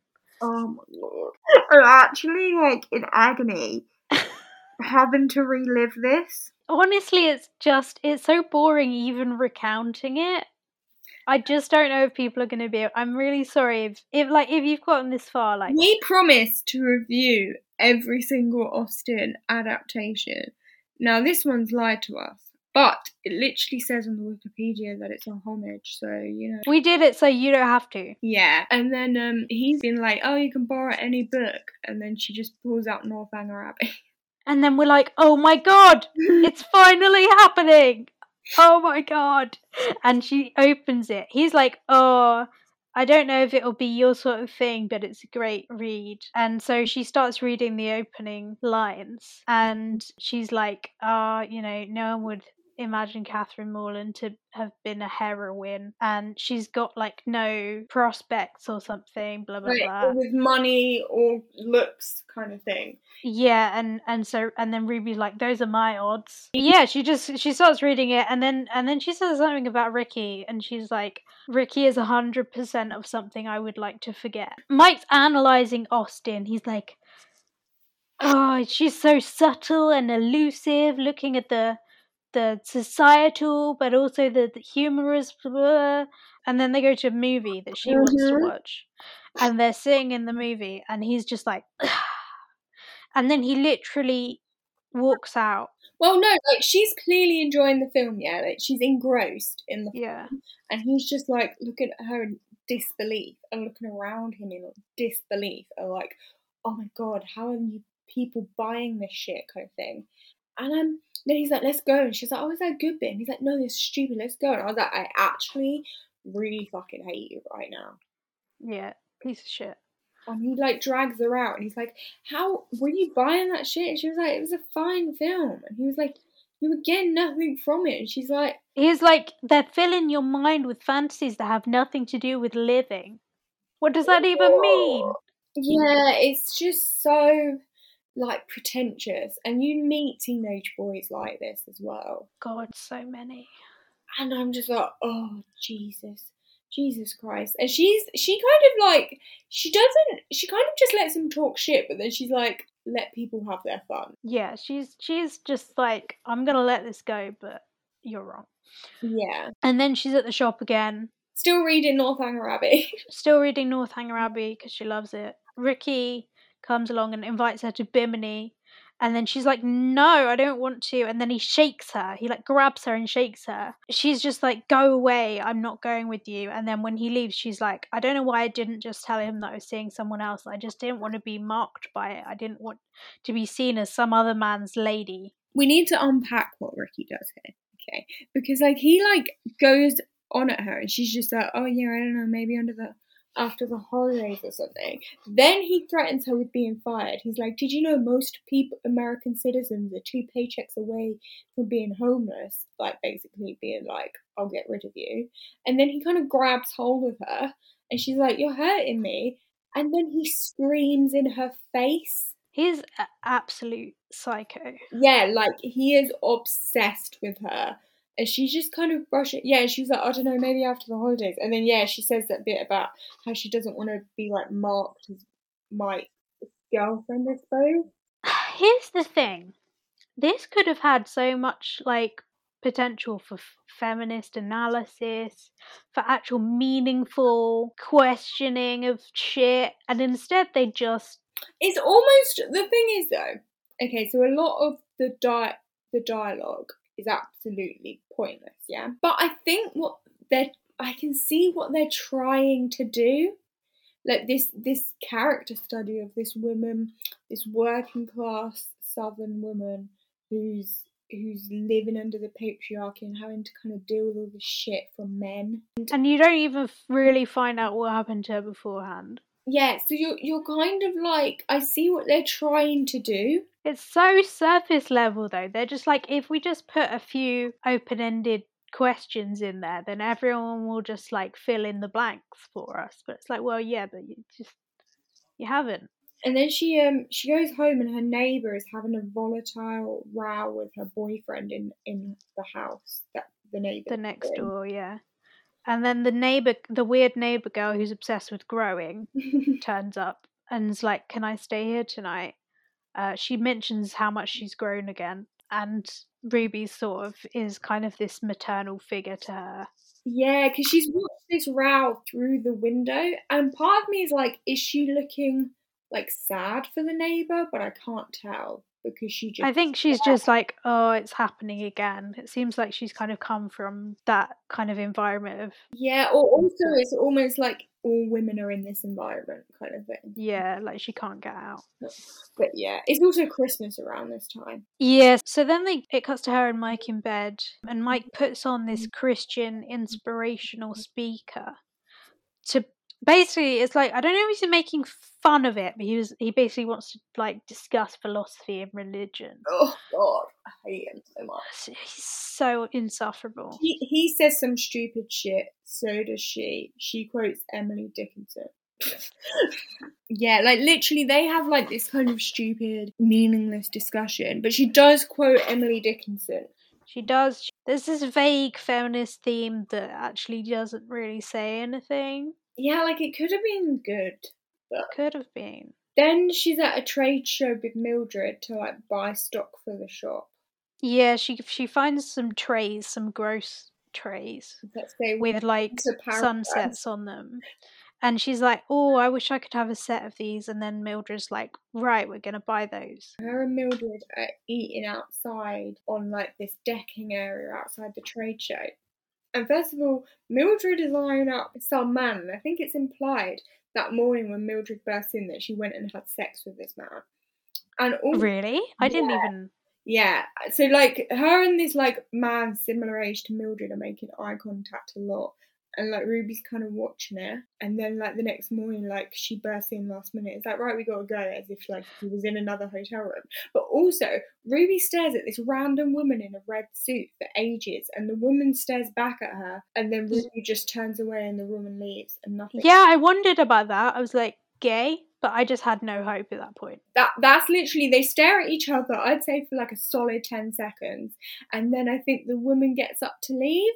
Oh my God. I'm actually like in agony [laughs] having to relive this. Honestly, it's just, it's so boring even recounting it. I just don't know if people are going to be. I'm really sorry if, if, like, if you've gotten this far, like, We promised to review every single Austen adaptation. Now, this one's lied to us, but it literally says on the Wikipedia that it's a homage, so you know. we did it so you don't have to. Yeah, and then um, he's been like, "Oh, you can borrow any book," and then she just pulls out Northanger Abbey. And then we're like, oh my god, [laughs] it's finally happening. Oh my god. And she opens it. He's like, oh, I don't know if it'll be your sort of thing, but it's a great read. And so she starts reading the opening lines, and she's like, ah, you know, no one would imagine Catherine Morland to have been a heroine and she's got like no prospects or something, blah blah Like, blah. with money or looks kind of thing. Yeah, and and so and then Ruby's like, those are my odds. Yeah, she just she starts reading it and then and then she says something about Ricky and she's like, Ricky is a hundred percent of something I would like to forget. Mike's analyzing Austen. He's like, Oh, she's so subtle and elusive, looking at the the societal but also the, the humorous blah. and then they go to a movie that she wants to Mhm. watch and they're sitting in the movie and he's just like [sighs] and then he literally walks out Well, no, like she's clearly enjoying the film, yeah. Like she's engrossed in the yeah and he's just like looking at her in disbelief and looking around him in disbelief and like, oh my god, how are you people buying this shit kind of thing? And um, then he's like, let's go, and she's like, oh, is that a good bit? And he's like, no, this is stupid, let's go. And I was like, I actually really fucking hate you right now. yeah piece of shit And he like drags her out, and he's like, how were you buying that shit? And she was like, it was a fine film, and he was like, you were getting nothing from it, and she's like. he's like they're filling your mind with fantasies that have nothing to do with living what does that even mean Yeah, it's just so like pretentious, and you meet teenage boys like this as well, god so many. And I'm just like, oh Jesus, Jesus Christ, and she's she kind of like she doesn't she kind of just lets him talk shit, but then she's like, let people have their fun. yeah she's she's just like i'm gonna let this go but you're wrong. Yeah, and then she's at the shop again. Still reading Northanger Abbey. [laughs] still reading Northanger Abbey because she loves it. Ricky comes along and invites her to Bimini, and then she's like, "No, I don't want to." And then he shakes her. He like grabs her and shakes her. She's just like, "Go away! I'm not going with you." And then when he leaves, she's like, "I don't know why I didn't just tell him that I was seeing someone else. I just didn't want to be marked by it. I didn't want to be seen as some other man's lady." we need to unpack what Ricky does here, okay? Because like he like goes on at her and she's just like, oh yeah, I don't know, maybe under the after the holidays or something. Then he threatens her with being fired. He's like, did you know most people, American citizens, are two paychecks away from being homeless? Like basically being like, I'll get rid of you. And then he kind of grabs hold of her and she's like, you're hurting me. And then he screams in her face. He's an absolute psycho. Yeah, like he is obsessed with her. And she's just kind of brushing. Yeah, she was like, I don't know, maybe after the holidays. And then, yeah, she says that bit about how she doesn't want to be like marked as my girlfriend, I suppose. [sighs] Here's the thing. This could have had so much like potential for f- feminist analysis, for actual meaningful questioning of shit, and instead they just It's almost the thing is though. Okay, so a lot of the di- the dialogue is absolutely pointless, yeah. But I think what they're I can see what they're trying to do. Like this this character study of this woman, this working class southern woman who's who's living under the patriarchy and having to kind of deal with all the shit from men. and you don't even really find out what happened to her beforehand. Yeah, so you're you're kind of like I see what they're trying to do. It's so surface level though. They're just like if we just put a few open-ended questions in there, then everyone will just like fill in the blanks for us. But it's like, well, yeah, but you just you haven't. And then she um she goes home and her neighbour is having a volatile row with her boyfriend in in the house that the neighbour The next door, yeah. And then the neighbor, the weird neighbor girl who's obsessed with growing, [laughs] turns up and is like, "Can I stay here tonight?" Uh, she mentions how much she's grown again, and Ruby sort of is kind of this maternal figure to her. yeah, because she's watched this row through the window, and part of me is like, is she looking like sad for the neighbour? But I can't tell. Because she just. I think she's just like, oh, it's happening again. It seems like she's kind of come from that kind of environment of Yeah, or also it's almost like all women are in this environment kind of thing. yeah, like she can't get out. But yeah, it's also Christmas around this time. Yes. So then they it cuts to her and Mike in bed, and Mike puts on this mm. Christian inspirational speaker to basically it's like I don't know if he's making fun of it, but he was he basically wants to like discuss philosophy and religion. Oh god, I hate him so much. He's so insufferable. He, he says some stupid shit, so does she. She quotes Emily Dickinson. [laughs] yeah, like literally, they have like this kind of stupid, meaningless discussion, but she does quote Emily Dickinson. She does. There's this vague feminist theme that actually doesn't really say anything. Yeah, like it could have been good. Could have been. Then she's at a trade show with Mildred to like buy stock for the shop. Yeah, she she finds some trays, some gross trays say with like sunsets on them. And she's like, "Oh, I wish I could have a set of these." And then Mildred's like, "Right, we're gonna buy those." her and Mildred are eating outside on like this decking area outside the trade show. And first of all, Mildred is eyeing up some man, and I think it's implied that morning when Mildred burst in that she went and had sex with this man. And all Really? I didn't Yeah. even. yeah, so like her and this like man similar age to Mildred are making eye contact a lot. And like Ruby's kind of watching it, and then like the next morning, like she bursts in last minute. It's like right, we gotta go, as if like he was in another hotel room. But also, Ruby stares at this random woman in a red suit for ages, and the woman stares back at her, and then Ruby just turns away in the woman leaves, and nothing. Yeah, I wondered about that. I was like, gay, but I just had no hope at that point. that that's literally they stare at each other i'd say for like a solid 10 seconds and then i think the woman gets up to leave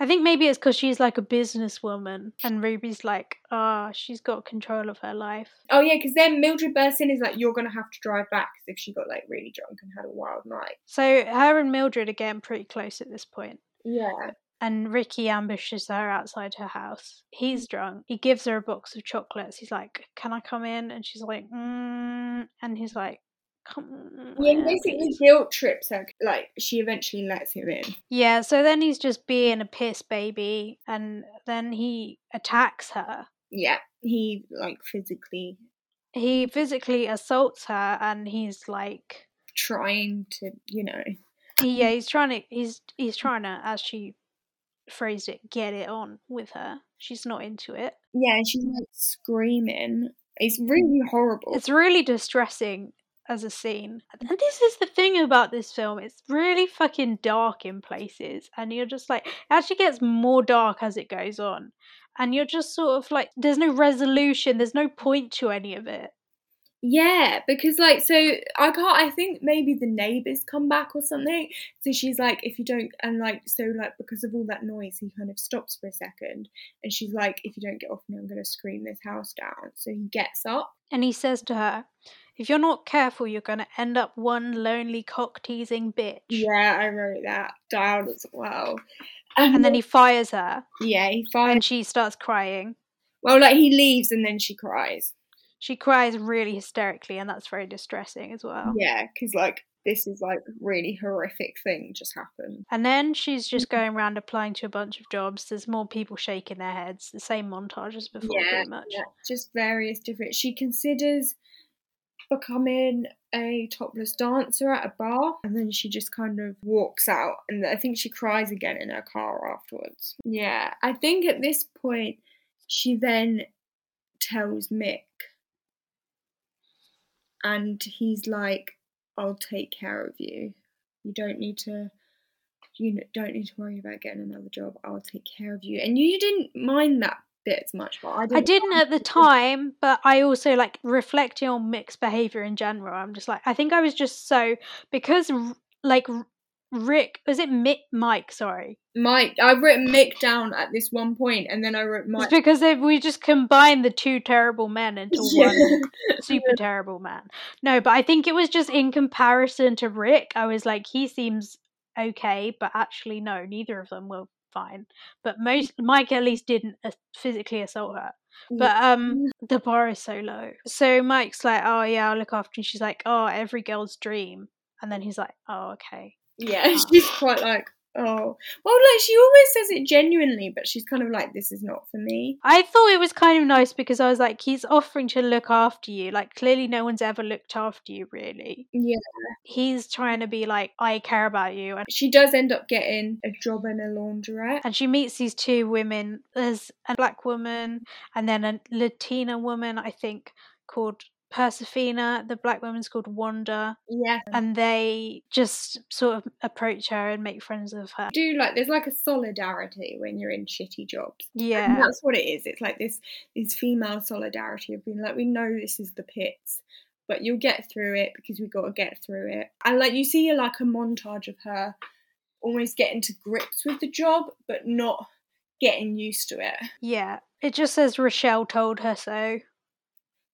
I think maybe it's because she's like a businesswoman, and Ruby's like, ah, she's got control of her life. oh yeah because then mildred bursts in and is like you're gonna have to drive back if she got like really drunk and had a wild night So her and Mildred are getting pretty close at this point. yeah and Ricky ambushes her outside her house. He's drunk. He gives her a box of chocolates. He's like, "Can I come in?" And she's like, mm, and he's like. Yeah he basically please." guilt trips her like she eventually lets him in Yeah. So then he's just being a piss baby, and then he attacks her. yeah he like physically He physically assaults her, and he's like, trying to you know yeah, he's trying to, he's he's trying to, as she phrased it, get it on with her. She's not into it. yeah she's like screaming it's really horrible It's really distressing as a scene. And this is the thing about this film. It's really fucking dark in places. And you're just like, it actually gets more dark as it goes on. And you're just sort of like, there's no resolution, there's no point to any of it. Yeah, because like so I can't I think maybe the neighbours come back or something. So she's like, if you don't and like so like because of all that noise he kind of stops for a second and she's like, if you don't get off me, I'm gonna scream this house down. So he gets up. And he says to her, if you're not careful, you're going to end up one lonely cock teasing bitch. Yeah, I wrote that down as well. And then he fires her, Yeah, he finds and she starts crying. well like he leaves and then she cries. She cries really hysterically, and that's very distressing as well. Yeah, because like this is like really horrific thing just happened. And then she's just going around applying to a bunch of jobs. There's more people shaking their heads. The same montage as before, Yeah, pretty much. Yeah, just various different. She considers becoming a topless dancer at a bar, and then she just kind of walks out, and I think she cries again in her car afterwards. Yeah, I think at this point she then tells Mick, and he's like, "I'll take care of you. You don't need to." You don't need to worry about getting another job. I'll take care of you. And you didn't mind that bit as much, but I didn't. I didn't at the [laughs] time, but I also like reflecting on Mick's behavior in general. I'm just like, I think I was just so because like Rick was it Mick Mike? Sorry, Mike, I've written Mick down at this one point, and then I wrote it's Mike. because they, we just combined the two terrible men into [laughs] Yeah. one super terrible man. No, but I think it was just in comparison to Rick, I was like, he seems okay, but actually, no, neither of them were fine. But most Mike at least didn't physically assault her. But um, [laughs] the bar is so low. So Mike's like, "Oh yeah, I'll look after." you." she's like, "Oh, every girl's dream." And then he's like, "Oh, okay." Yeah, [laughs] she's quite like, oh. Well, like, she always says it genuinely, but she's kind of like, this is not for me. I thought it was kind of nice because I was like, he's offering to look after you. Like, clearly, no one's ever looked after you, really. Yeah. He's trying to be like, I care about you. And, She does end up getting a job in a laundrette. and she meets these two women. There's a black woman and then a Latina woman, I think, called Persefina. The black woman's called Wanda. Yeah. And they just sort of approach her and make friends with her. Do like there's like a solidarity when you're in shitty jobs. And Yeah. that's what it is. It's like this this female solidarity of being like, we know this is the pits, but you'll get through it because we've got to get through it. And like you see like a montage of her almost getting to grips with the job, but not getting used to it. Yeah. It just says Rochelle told her so.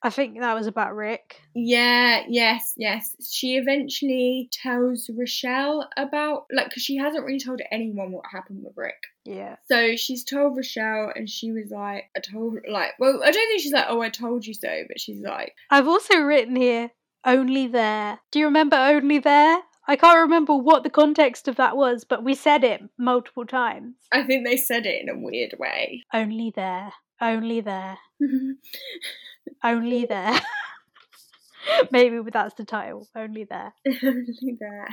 I think that was about Rick. Yeah, yes, yes. She eventually tells Rochelle about like because she hasn't really told anyone what happened with Rick. Yeah. So she's told Rochelle, and she was like, "I told like, well, I don't think she's like, oh, I told you so," but she's like, I've also written here only there. Do you remember only there? I can't remember what the context of that was, but we said it multiple times. I think they said it in a weird way. Only there. Only there. [laughs] Only there. [laughs] Maybe but that's the title. Only there. [laughs] Only there.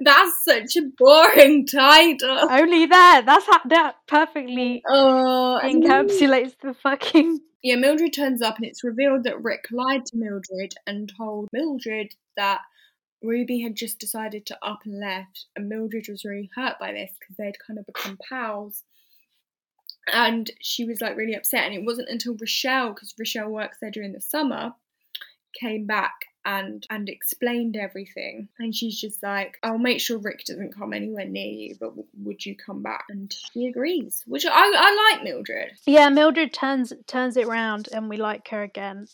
That's such a boring title. Only there. That's how that perfectly Oh, encapsulates the fucking. Yeah, Mildred turns up and it's revealed that Rick lied to Mildred and told Mildred that Ruby had just decided to up and left, and Mildred was really hurt by this because they'd kind of become pals. And she was like really upset, and it wasn't until Rochelle, because Rochelle works there during the summer, came back and and explained everything. And she's just like, "I'll make sure Rick doesn't come anywhere near you, but w- would you come back?" And she agrees, which I I like Mildred. Yeah, Mildred turns turns it round, and we like her again.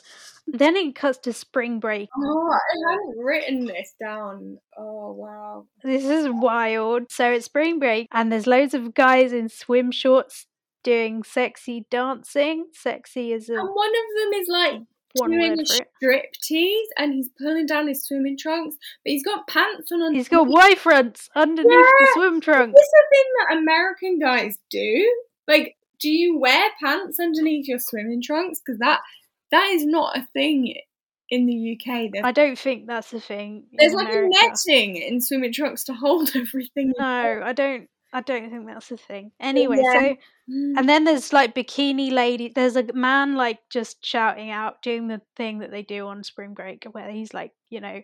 Then it cuts to spring break. Oh, I haven't written this down. Oh wow. This is wild. So it's spring break, and there's loads of guys in swim shorts doing sexy dancing. Sexy is a And one of them is like doing a for it. strip tease and he's pulling down his swimming trunks, but he's got pants on. He's got Y fronts underneath the swim trunks. Is this a thing that American guys do. Like, do you wear pants underneath your swimming trunks? Because that that is not a thing in the UK. There's, I don't think that's a thing. in there's like America. a netting in swimming trunks to hold [laughs] everything. No, I don't. I don't think that's a thing. Anyway, Yeah. so and then there's like bikini lady. There's a man like just shouting out, doing the thing that they do on spring break, where he's like, you know,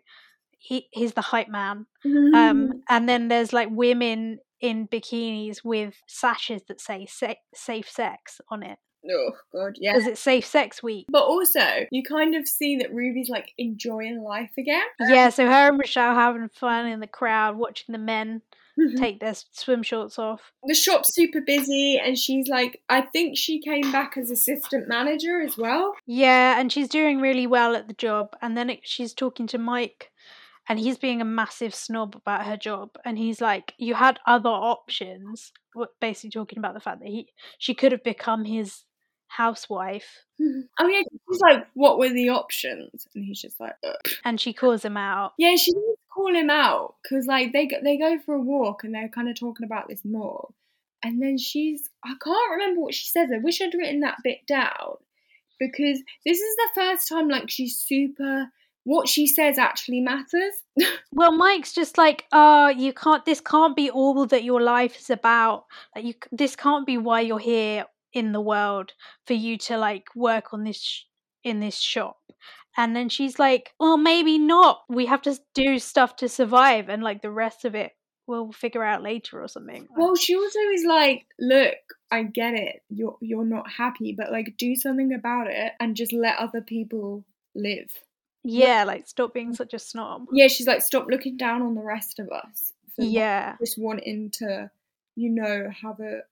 he he's the hype man. Mm. Um, and then there's like women in bikinis with sashes that say se- safe sex on it. oh god, yeah. Because it's safe sex week. But also, you kind of see that Ruby's like enjoying life again. Yeah, so her and Michelle having fun in the crowd, watching the men Mm-hmm. take their swim shorts off. the shop's super busy, and she's like, I think she came back as assistant manager as well. Yeah, and she's doing really well at the job. And then it, she's talking to Mike, and he's being a massive snob about her job. And he's like, "You had other options." Basically, talking about the fact that he she could have become his housewife, [laughs] Oh yeah, she's like, what were the options? And he's just like, Ugh. and she calls him out. yeah, she does call him out because like they go, they go for a walk and they're kind of talking about this more, and then she's I can't remember what she says. I wish I'd written that bit down because this is the first time like she's super. What she says actually matters. [laughs] Well, Mike's just like, "Oh, you can't. This can't be all that your life is about. Like, you. This can't be why you're here in the world for you to like work on this sh- in this shop." And then she's like, "Well, maybe not. We have to do stuff to survive, and like the rest of it, we'll figure out later or something." Well, she also is like, look, I get it. You're you're not happy, but like do something about it and just let other people live. yeah, like stop being such a snob. Yeah, she's like, stop looking down on the rest of us. Yeah, just wanting to, you know, have a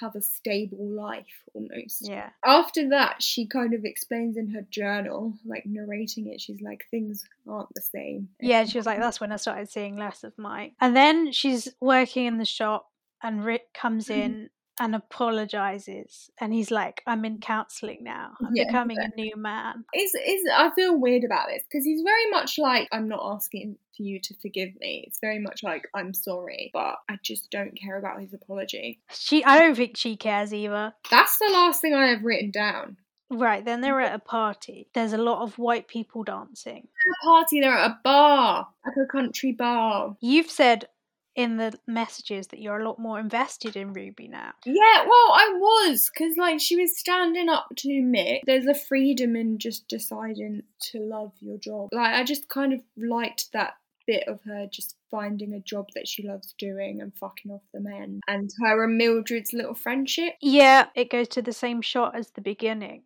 have a stable life almost. yeah. After that, she kind of explains in her journal, like narrating it. She's like, things aren't the same. Yeah, she was like, that's when I started seeing less of Mike. And then she's working in the shop, and Rick comes Mhm. in and apologizes and he's like i'm in counseling now i'm Yeah. becoming a new man It's, it's, I feel weird about this because he's very much like, I'm not asking for you to forgive me. It's very much like, I'm sorry, but I just don't care about his apology. she i don't think she cares either That's the last thing I have written down. right then they're at a party there's a lot of white people dancing At a party, they're at a bar, like a country bar. you've said in the messages that you're a lot more invested in ruby now Yeah, well, I was because like she was standing up to Mick. There's a freedom in just deciding to love your job. Like I just kind of liked that bit of her just finding a job that she loves doing and fucking off the men, and her and Mildred's little friendship. yeah it goes to the same shot as the beginning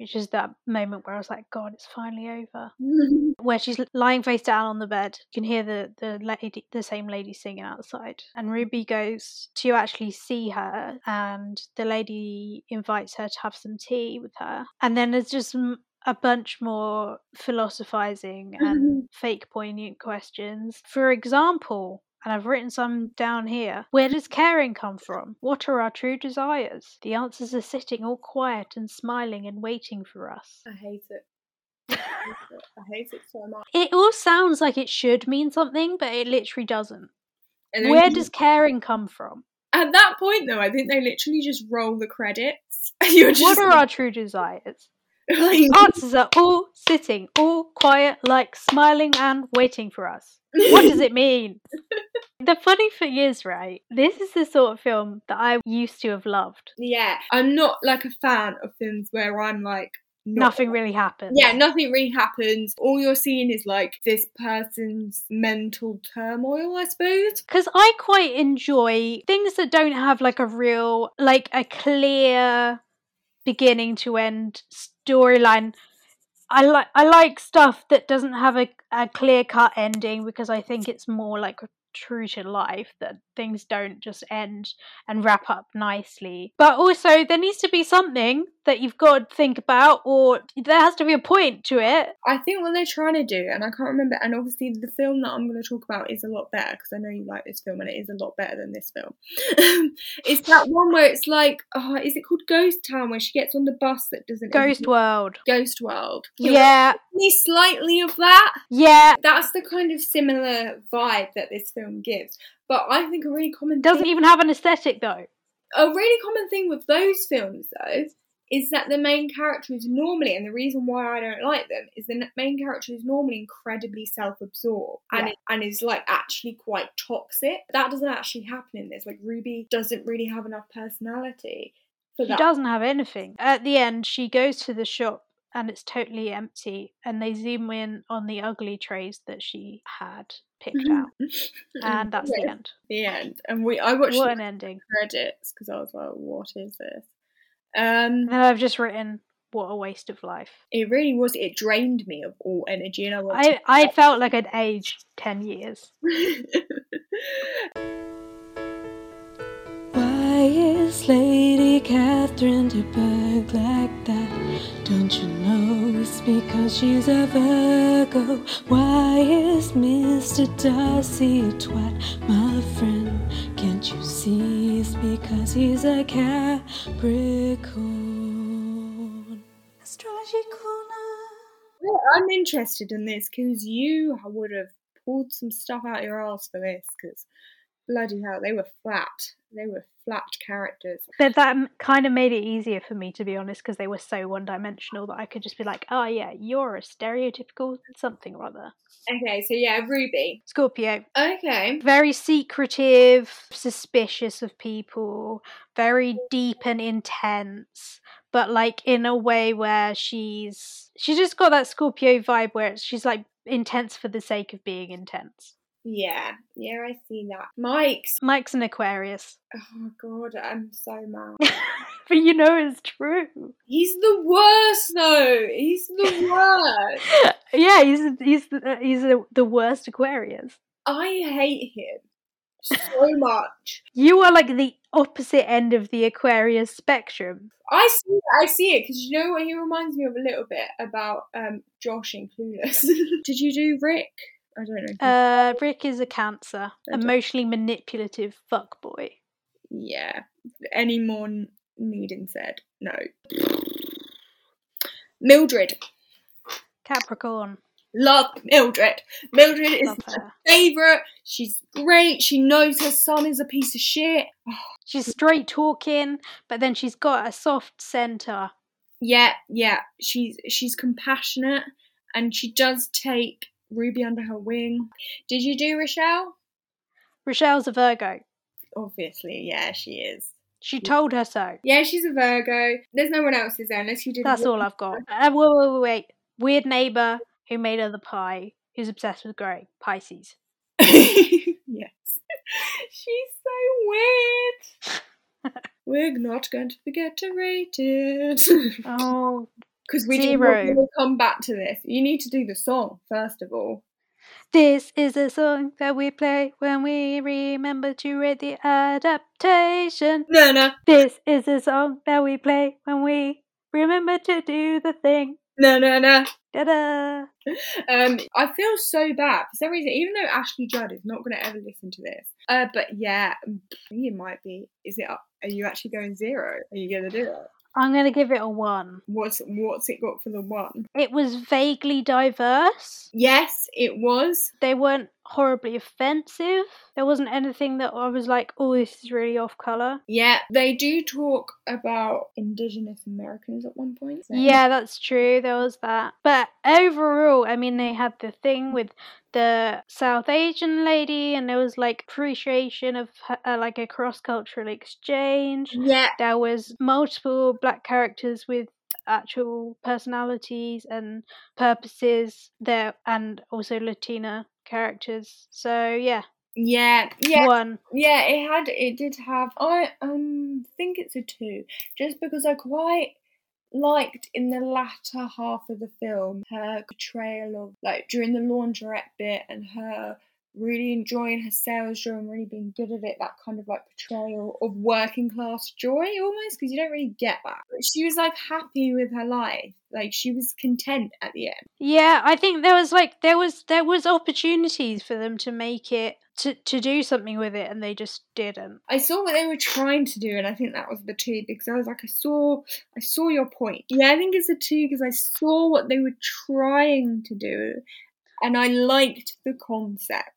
which is that moment where i was like god it's finally over [laughs] where she's lying face down on the bed. You can hear the the lady, the same lady singing outside, and Ruby goes to actually see her, and the lady invites her to have some tea with her, and then there's just a bunch more philosophizing and [laughs] fake poignant questions. For example. And I've written some down here. Where does caring come from? What are our true desires? The answers are sitting all quiet and smiling and waiting for us. I hate it. [laughs] I hate it. I hate it so much. It all sounds like it should mean something, but it literally doesn't. Where you- does caring come from? at that point though? I think they literally just roll the credits. [laughs] You're just What are our true desires? [laughs] Answers are all sitting, all quiet, like smiling and waiting for us. What [laughs] does it mean? the funny thing is, right, this is the sort of film that I used to have loved. Yeah, I'm not like a fan of films where I'm like not Nothing really happens. Yeah, nothing really happens. All you're seeing is like this person's mental turmoil, I suppose. Because I quite enjoy things that don't have like a real, like a clear beginning to end storyline. I like I like stuff that doesn't have a, a clear cut ending because I think it's more like true to life that things don't just end and wrap up nicely. But also there needs to be something that you've got to think about or there has to be a point to it. I think what they're trying to do, and I can't remember, and obviously the film that I'm going to talk about is a lot better because I know you like this film and it is a lot better than this film. [laughs] it's that one where it's like, oh, is it called Ghost Town where she gets on the bus that doesn't Ghost? World. Ghost World. Yeah, Me slightly of that. yeah. That's the kind of similar vibe that this film gives. But I think a really common Doesn't thing, even have an aesthetic though. a really common thing with those films though is that the main character is normally, and the reason why I don't like them is the main character is normally incredibly self-absorbed and Yeah. and is like actually quite toxic. That doesn't actually happen in this. Like Ruby doesn't really have enough personality for She that. doesn't have anything. At the end, she goes to the shop and it's totally empty, and they zoom in on the ugly trays that she had picked mm-hmm. out, and [laughs] that's the end. the end. And we I watched What the an ending! credits because I was like, what is this? Um, And I've just written, "What a waste of life." it really was. It drained me of all energy, and I I I felt like I'd aged ten years. [laughs] Why is Lady Catherine de Bourgh like that? Don't you know it's because she's a Virgo? Why is Mr. Darcy a twat, my friend? Can't you see it's because he's a Capricorn? Astrology corner. Yeah, I'm interested in this because you would have pulled some stuff out your ass for this because bloody hell, they were flat. They were flat characters. But that kind of made it easier for me, to be honest, because they were so one-dimensional that I could just be like, "Oh yeah, you're a stereotypical something or other." Okay, so yeah, Ruby. Scorpio. Okay. very secretive, suspicious of people, very deep and intense, but like in a way where she's she's just got that Scorpio vibe where it's, she's like intense for the sake of being intense. Yeah, yeah, I see that. Mike's. Mike's an Aquarius, Oh god, I'm so mad. [laughs] but you know it's true. He's the worst though. He's the worst. [laughs] yeah, he's he's the, he's the, the worst Aquarius. I hate him so much. You are like the opposite end of the Aquarius spectrum. I see it, I see it because you know what he reminds me of a little bit about um Josh in Clueless. [laughs] Did you do Rick? I don't know. Uh, Rick is a Cancer, emotionally manipulative fuck boy. yeah. Any more n- needing said? No. Mildred. Capricorn. Love Mildred. Mildred is Love my her. favourite. She's great. She knows her son is a piece of shit. She's straight talking, but then she's got a soft centre. Yeah, yeah. She's she's compassionate and she does take Ruby under her wing. Did you do Rochelle? Rochelle's a Virgo. Obviously, yeah, she is. She told her so. Yeah, she's a Virgo. There's no one else is there unless you did. That's all I've got. Uh, wait, wait, wait, wait. Weird neighbour who made her the pie, who's obsessed with grey. Pisces. [laughs] yes. [laughs] She's so weird. [laughs] We're not going to forget to rate it. Oh, Because we do Zero. to come back to this. You need to do the song, first of all. this is a song that we play when we remember to read the adaptation. No, no, This is a song that we play when we remember to do the thing. no, no, no. Da-da. [laughs] Um, I feel so bad for some reason, even though Ashley Judd is not going to ever listen to this. Uh, but yeah, you might be. Is it? Are you actually going zero? Are you going to do it? I'm going to give it a one. What's What's it got for the one? It was vaguely diverse. Yes, it was. They weren't horribly offensive. There wasn't anything that I was like, oh, this is really off colour. Yeah, they do talk about Indigenous Americans at one point. so- Yeah, that's true. There was that. But overall, I mean, they had the thing with the South Asian lady, and there was like appreciation of her, uh, like a cross cultural exchange. Yeah, There was multiple black characters with actual personalities and purposes there, and also Latina characters. So yeah, yeah, yeah. one. Yeah, it had it did have I um think it's a two. Just because I quite liked in the latter half of the film her portrayal of like during the laundrette bit and her really enjoying her sales job and really being good at it, that kind of like portrayal of working class joy almost, because you don't really get that. But she was like happy with her life. Like she was content at the end. Yeah, I think there was like there was there was opportunities for them to make it to to do something with it, and they just didn't. I saw what they were trying to do, and I think that was the two because I was like, I saw, I saw your point. Yeah, I think it's a two because I saw what they were trying to do, and I liked the concept.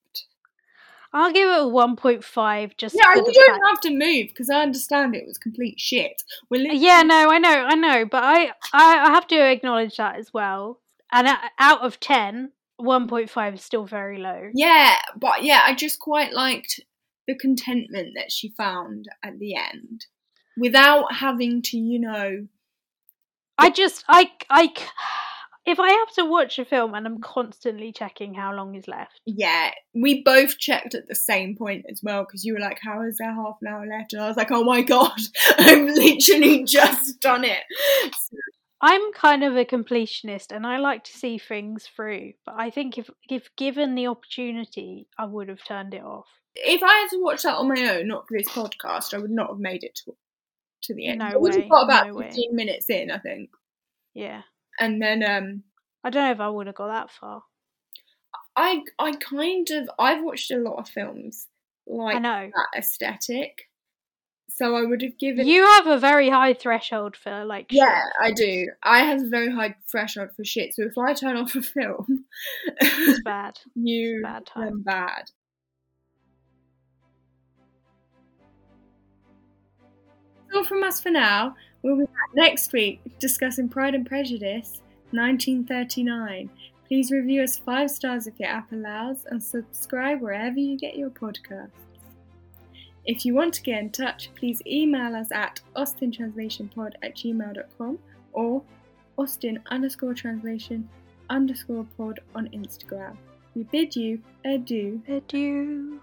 I'll give it a one point five just Yeah, you don't fact. have to move because I understand it was complete shit. We're literally- Yeah, no, I know, I know, but I I, I have to acknowledge that as well. And uh, out of 10, 1.5 is still very low. yeah, but yeah, I just quite liked the contentment that she found at the end, without having to, you know, I just I I if I have to watch a film and I'm constantly checking how long is left. Yeah, we both checked at the same point as well because you were like, "How is there half an hour left?" And I was like, "Oh my god, [laughs] I've literally just done it." So, I'm kind of a completionist and I like to see things through, but I think if if given the opportunity, I would have turned it off. if I had to watch that on my own, not for this podcast, I would not have made it to, to the end. No I would way, have got about no way. fifteen minutes in, I think, Yeah. And then um, I don't know if I would have got that far. I I kind of I've watched a lot of films like I know. that aesthetic, so I would have given. You have a very high threshold for like yeah, shit. I do. I have a very high threshold for shit. So if I turn off a film, It's bad. [laughs] you Bad time. bad. All from us for now. We'll be back next week discussing Pride and Prejudice 1939. Please review us five stars if your app allows and subscribe wherever you get your podcasts. If you want to get in touch, please email us at austintranslationpod at gmail.com or austin underscore translation underscore pod on Instagram. We bid you adieu. Adieu.